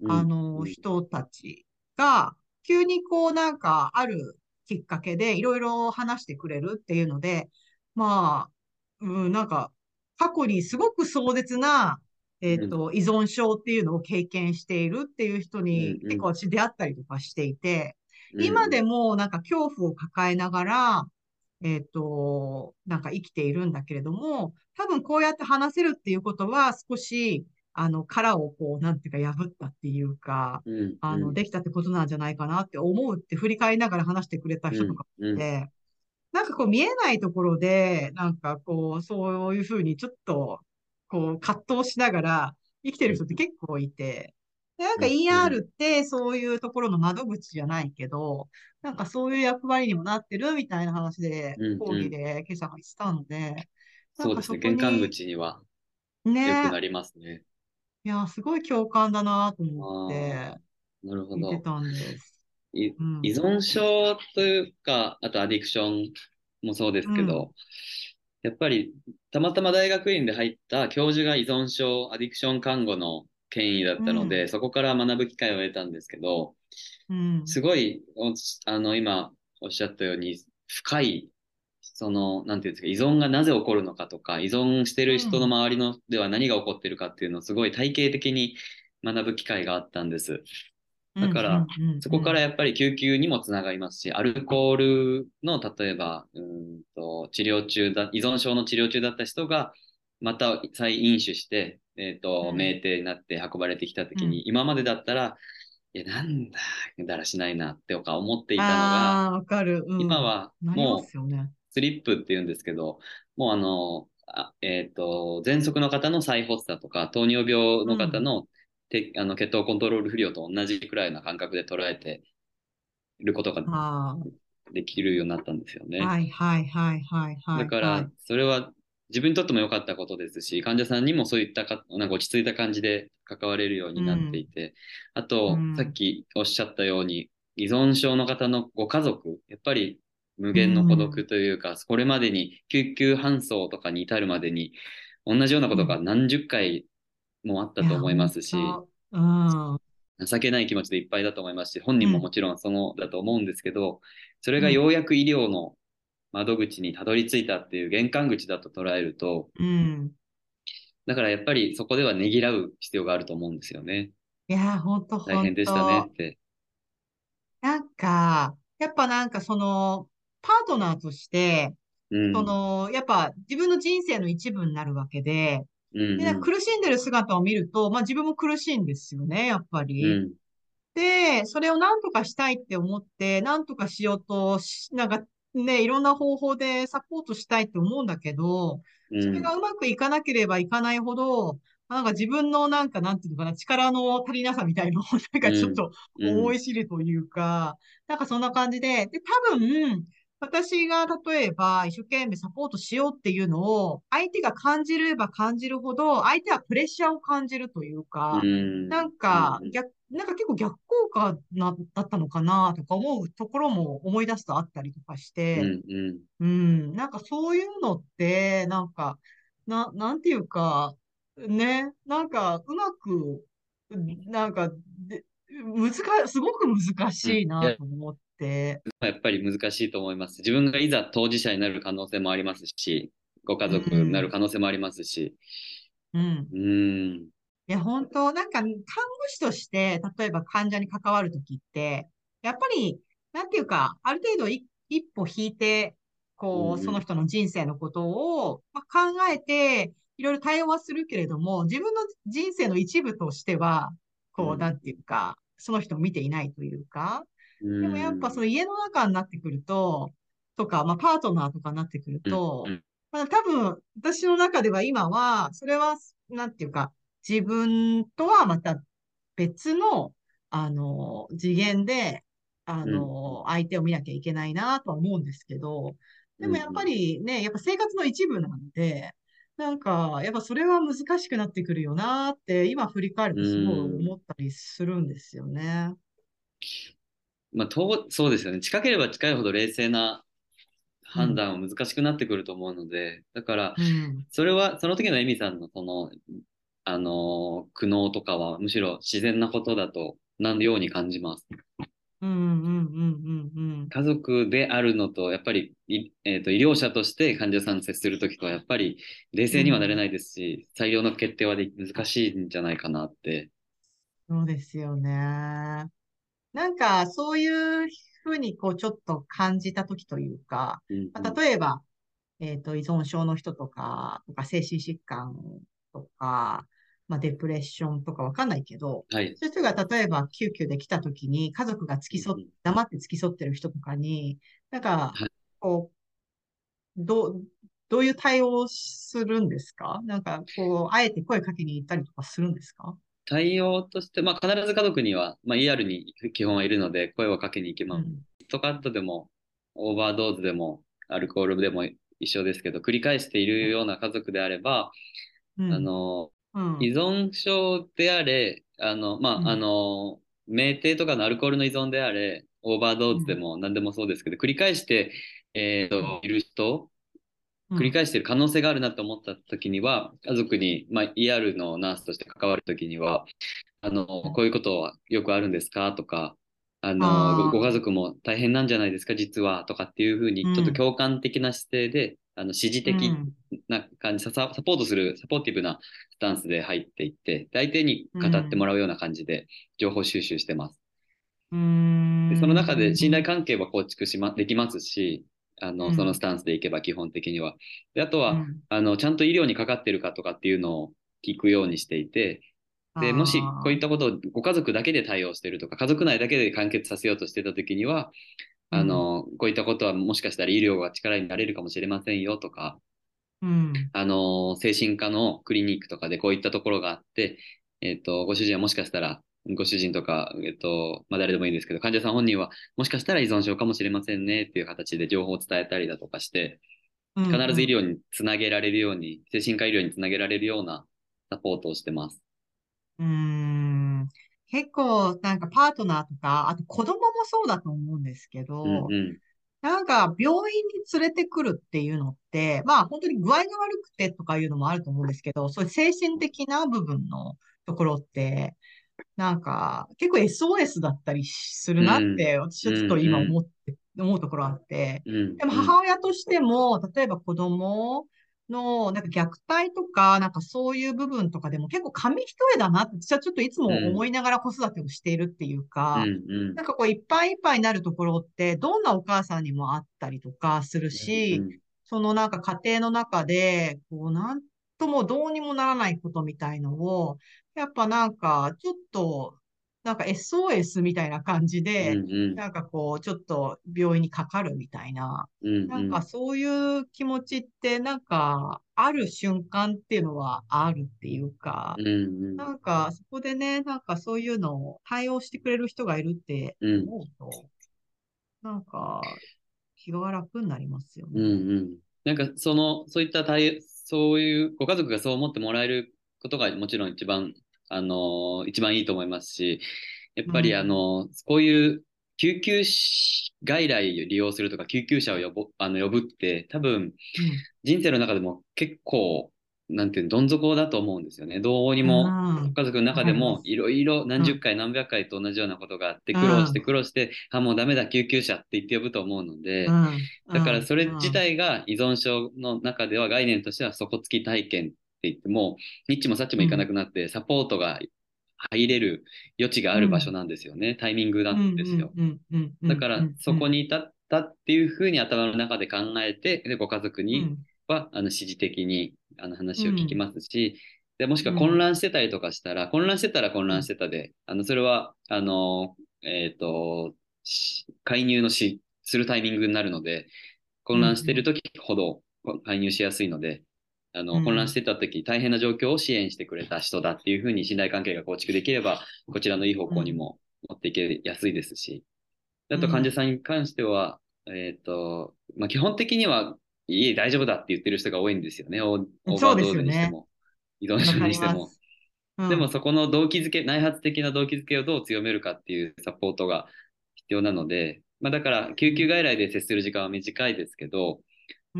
うんあの、人たちが、急にこうなんかあるきっかけでいろいろ話してくれるっていうので、まあ、うん、なんか、過去にすごく壮絶な、えっと、依存症っていうのを経験しているっていう人にうんうん。結構私出会ったりとかしていて、うん。今でもなんか恐怖を抱えながら、えっと、なんか生きているんだけれども、多分こうやって話せるっていうことは少し、あの、殻をこう、なんていうか破ったっていうか、うんあの、できたってことなんじゃないかなって思うって振り返りながら話してくれた人とかうんうん。で、なんかこう見えないところで、なんかこう、そういうふうにちょっと、こう、葛藤しながら生きてる人って結構いて、でなんかうん ER ってそういうところの窓口じゃないけど、なんかそういう役割にもなってるみたいな話で講義で今朝がしたので、そうですね。なんかそこに玄関口にはね。よくなりますね。いや、すごい共感だなと思ってあなるほ見てど。たんです。いうん依存症というか、あとアディクションもそうですけど、やっぱりたまたま大学院で入った教授が依存症、アディクション看護の権威だったので、うそこから学ぶ機会を得たんですけど、うん。すごい、おあの、今おっしゃったように、深い、その、なんていうんですか、依存がなぜ起こるのかとか、依存してる人の周りのでは何が起こってるかっていうのをすごい体系的に学ぶ機会があったんです。だから、そこからやっぱり救急にもつながりますし、アルコールの例えば、うんと治療中だ、依存症の治療中だった人が、また再飲酒して、えっ、と、うん酩酊になって運ばれてきたときに、今までだったら、いや、なんだ、だらしないなってか思っていたのが。うん今はもうね。スリップって言うんですけど、もうあの、あえっ、と、喘息の方の再発作とか、糖尿病の方の,、てあの血糖コントロール不良と同じくらいの感覚で捉えていることがあできるようになったんですよね。あ、はいはいはいはいはい。だからはい、それは自分にとっても良かったことですし、患者さんにもそういったか、なんか落ち着いた感じで関われるようになっていて、あと、うんさっきおっしゃったように、依存症の方のご家族、やっぱり無限の孤独というか、これまでに救急搬送とかに至るまでに、同じようなことが何十回もあったと思いますし。情けない気持ちでいっぱいだと思いますし、本人ももちろんそのだと思うんですけど、それがようやく医療の窓口にたどり着いたっていう玄関口だと捉えると、うん。だからやっぱりそこではねぎらう必要があると思うんですよね。いや、ほんと。大変でしたねって。なんか、やっぱなんかその、パートナーとして、うん。その、やっぱ自分の人生の一部になるわけで、うんで、なんか苦しんでる姿を見ると、まあ自分も苦しいんですよね、やっぱり。うん。で、それを何とかしたいって思って、何とかしようとし、なんかね、いろんな方法でサポートしたいって思うんだけど、うん。それがうまくいかなければいかないほど、なんか自分のなんか、なんていうのかな、力の足りなさみたいのを、なんかちょっとうん思い知るというか、なんかそんな感じで、で、多分、私が例えば一生懸命サポートしようっていうのを、相手が感じれば感じるほど、相手はプレッシャーを感じるというか、うん。なんかうん逆、なんか結構逆効果な、だったのかなとか思うところも思い出すとあったりとかしうて、ん。うん。うん、なんかそういうのって、なんか、な、なんていうか、ね、なんかうまく、なんか、で、難か、すごく難しいなと思って、やっぱり難しいと思います。自分がいざ当事者になる可能性もありますし、ご家族になる可能性もありますし。うん。うん。いや、本当なんか、看護師として、例えば患者に関わるときって、やっぱり、なんていうか、ある程度い一歩引いて、こう、その人の人生のことを、まあ、考えて、いろいろ対応はするけれども、自分の人生の一部としては、こう、うんなんていうか、その人を見ていないというか、ででもやっぱその家の中になってくると、とか、まあ、パートナーとかになってくると、うんまあ、多分、私の中では今は、それは、なんていうか、自分とはまた別の、あの、次元で、あの、相手を見なきゃいけないなとは思うんですけど、でもやっぱりね、やっぱ生活の一部なんで、なんか、やっぱそれは難しくなってくるよなって、今振り返るとすごい思ったりするんですよね。まあ、とそうですよね。近ければ近いほど冷静な判断は難しくなってくると思うので、だから、うん。それは、その時のエミさんのその、あのー苦悩とかは、むしろ自然なことだと、なように感じます。うんうんうんうんうん。家族であるのと、やっぱり、いえーと、医療者として患者さんに接するときとは、やっぱり冷静にはなれないですし、採用の決定はで難しいんじゃないかなって。そうですよね。なんか、そういうふうに、こう、ちょっと感じたときというか、うんまあ例えば、えっと、依存症の人とか、とか、精神疾患とか、まあ、デプレッションとかわかんないけど、はい。そういう人が例えば救急で来たときに、家族が付き添っうん、黙って付き添ってる人とかに、なんかはい、こう、どう、どういう対応をするんですか？なんか、こう、あえて声かけに行ったりとかするんですか？対応として、まあ、必ず家族には、まあ、ER に基本はいるので、声をかけに行きます。うん。キットカットでも、オーバードーズでも、アルコールでも一緒ですけど、繰り返しているような家族であれば、うんあの、うん。依存症であれ、あの、まあ、うんあの、酩酊とかのアルコールの依存であれ、オーバードーズでも何でもそうですけど、繰り返して、えーと、いる人、繰り返している可能性があるなと思った時には、家族に、まあ、ER のナースとして関わる時には、あの、こういうことはよくあるんですか？とか、あのご、ご家族も大変なんじゃないですか、実は、とかっていうふうに、ちょっと共感的な姿勢で、あの、指示的な感じ、ササポートする、サポーティブなスタンスで入っていって、相手に語ってもらうような感じで情報収集してます。うん、でその中で信頼関係は構築しま、できますし、あの、そのスタンスでいけば基本的には。で、あとは、あの、ちゃんと医療にかかってるかとかっていうのを聞くようにしていて、で、もしこういったことをご家族だけで対応してるとか、家族内だけで完結させようとしてたときには、あの、こういったことはもしかしたら医療が力になれるかもしれませんよとか、うん、あの、精神科のクリニックとかでこういったところがあって、えっ、ー、と、ご主人はもしかしたら、ご主人とか、えっ、ー、と、まあ、誰でもいいんですけど、患者さん本人はもしかしたら依存症かもしれませんねっていう形で情報を伝えたりだとかして、必ず医療につなげられるように、精神科医療につなげられるようなサポートをしてます。うん。結構、なんかパートナーとか、あと子供もそうだと思うんですけど、うんうん、なんか病院に連れてくるっていうのって、まあ本当に具合が悪くてとかいうのもあると思うんですけど、そういう精神的な部分のところって、なんか結構 SOS だったりするなって、私はちょっと今思って、思うところあって、でも母親としても、例えば子供の、なんか虐待とか、なんかそういう部分とかでも結構紙一重だなって、私はちょっといつも思いながら子育てをしているっていうか、なんかこういっぱいいっぱいになるところって、どんなお母さんにもあったりとかするし、そのなんか家庭の中で、こうなんともどうにもならないことみたいのを、やっぱなんかちょっとなんか SOS みたいな感じで、うんうん、なんかこう、ちょっと病院にかかるみたいな、うんうん、なんかそういう気持ちって、なんか、ある瞬間っていうのはあるっていうか、うんうん、なんかそこでね、なんかそういうのを対応してくれる人がいるって思うと、うん、なんか気が楽になりますよね。うんうん、なんかその、そういった対、そういうご家族がそう思ってもらえることがもちろん一番あの、一番いいと思いますし、やっぱりあの、うん、こういう救急外来を利用するとか救急車を呼ぶあの呼ぶって多分、うん、人生の中でも結構なんていうどん底だと思うんですよね。どうにも、家族の中でもいろいろ何十回何百回と同じようなことがあって、苦労して苦労して、あ、もうダメだ、救急車って言って呼ぶと思うので、だからそれ自体が依存症の中では概念としては底付き体験って言っても、ニッチもサッチもいかなくなって、サポートが入れる余地がある場所なんですよね。タイミングなんですよ。だから、そこに至ったっていうふうに頭の中で考えて、で、ご家族には、あの、指示的に、あの、話を聞きますし、で、もしくは混乱してたりとかしたら、混乱してたら混乱してたで、あの、それは、あの、えっ、ー、と、介入のし、するタイミングになるので、混乱してる時ほど介入しやすいので、あの、混乱してた時、大変な状況を支援してくれた人だっていうふうに信頼関係が構築できれば、こちらのいい方向にも持っていけやすいですし、あと患者さんに関しては、えっ、ー、と、まあ、基本的には、いい、大丈夫だって言ってる人が多いんですよね。オーバードーズにしても、依存症にしても。うん、でもそこの動機づけ、内発的な動機づけをどう強めるかっていうサポートが必要なので、まあ、だから救急外来で接する時間は短いですけど、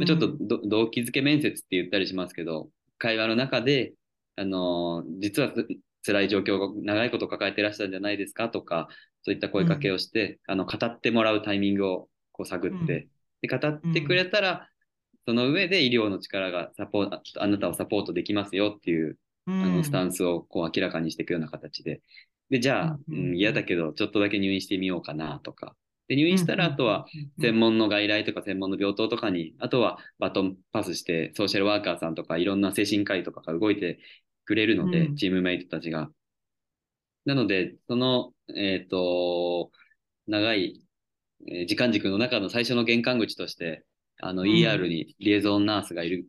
ちょっと動機づけ面接って言ったりしますけど、会話の中で、あのー、実は辛い状況を長いこと抱えてらっしゃるんじゃないですかとか、そういった声かけをして、うん、あの、語ってもらうタイミングをこう探って、で、語ってくれたら、その上で医療の力がサポート、あなたをサポートできますよっていう、あの、スタンスをこう明らかにしていくような形で。で、じゃあ、うん、嫌だけど、ちょっとだけ入院してみようかなとか、で、入院したら、あとは専門の外来とか専門の病棟とかに、あとはバトンパスして、ソーシャルワーカーさんとかいろんな精神科医とかが動いてくれるので、チームメイトたちが。なので、その、えっ、ー、と、長い、えー、時間軸の中の最初の玄関口として、あの、ER にリエゾンナースがいる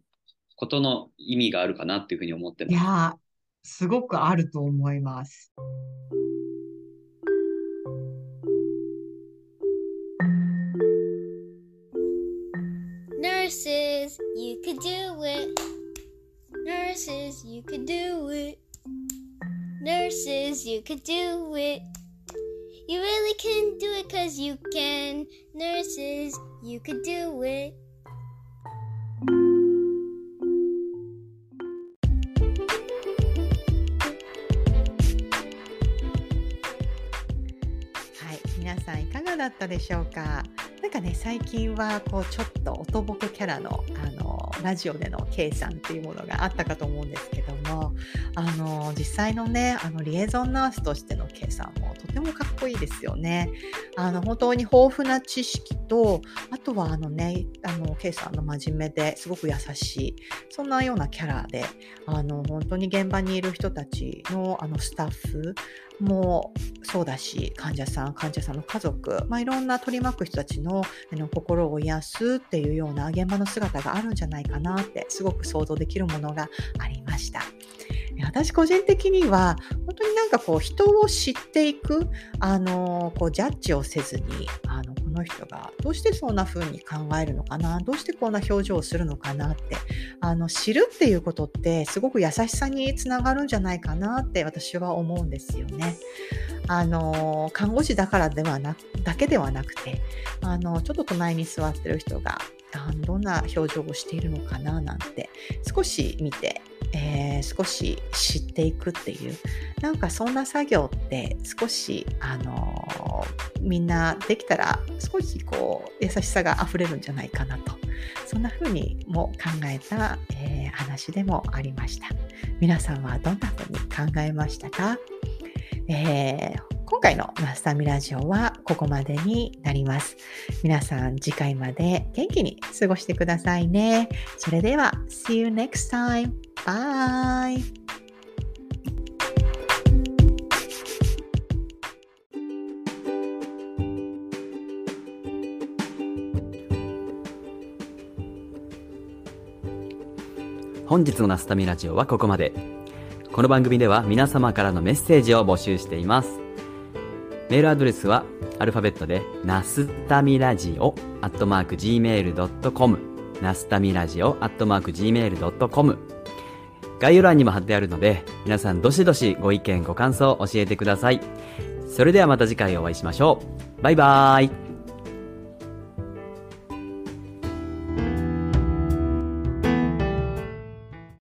ことの意味があるかなっていうふうに思ってます。いや、すごくあると思います。Nurses, you could do it. Nurses, you could do it. Nurses, you could do it. You really can do it cause you can. Nurses, you could do it. ったでしょうか？なんかね最近はこうちょっとおとぼけキャラのあのラジオでの K さんっていうものがあったかと思うんですけどもあの実際のねあのリエゾンナースとしての K さんもとてもかっこいいですよね。あの本当に豊富な知識とあとはあのねあの K さんの真面目ですごく優しいそんなようなキャラであの本当に現場にいる人たちのあのスタッフもそうだし患者さん患者さんの家族、まあ、いろんな取り巻く人たちのあの心を癒すっていうような現場の姿があるんじゃないかなってすごく想像できるものがありました。私個人的には本当になんかこう人を知っていくあのこうジャッジをせずにあのの人がどうしてそんな風に考えるのかなどうしてこんな表情をするのかなってあの知るっていうことってすごく優しさにつながるんじゃないかなって私は思うんですよね。あの看護師だからではなだけではなくてあのちょっと隣に座ってる人がどんな表情をしているのかななんて少し見てえー、少し知っていくっていうなんかそんな作業って少し、あのー、みんなできたら少しこう優しさがあふれるんじゃないかなと。そんな風にも考えた、えー、話でもありました。皆さんはどんな風に考えましたか、えー今回のマスターミラジオはここまでになります。皆さん次回まで元気に過ごしてくださいね。それでは、See you next time. Bye! 本日のナスタミラジオはここまで。この番組では皆様からのメッセージを募集しています。メールアドレスはアルファベットで、ナスタミラジオ、アットマーク gmail.com、ナスタミラジオ、アットマーク gmail.com、概要欄にも貼ってあるので、皆さんどしどしご意見ご感想教えてください。それではまた次回お会いしましょう。バイバーイ。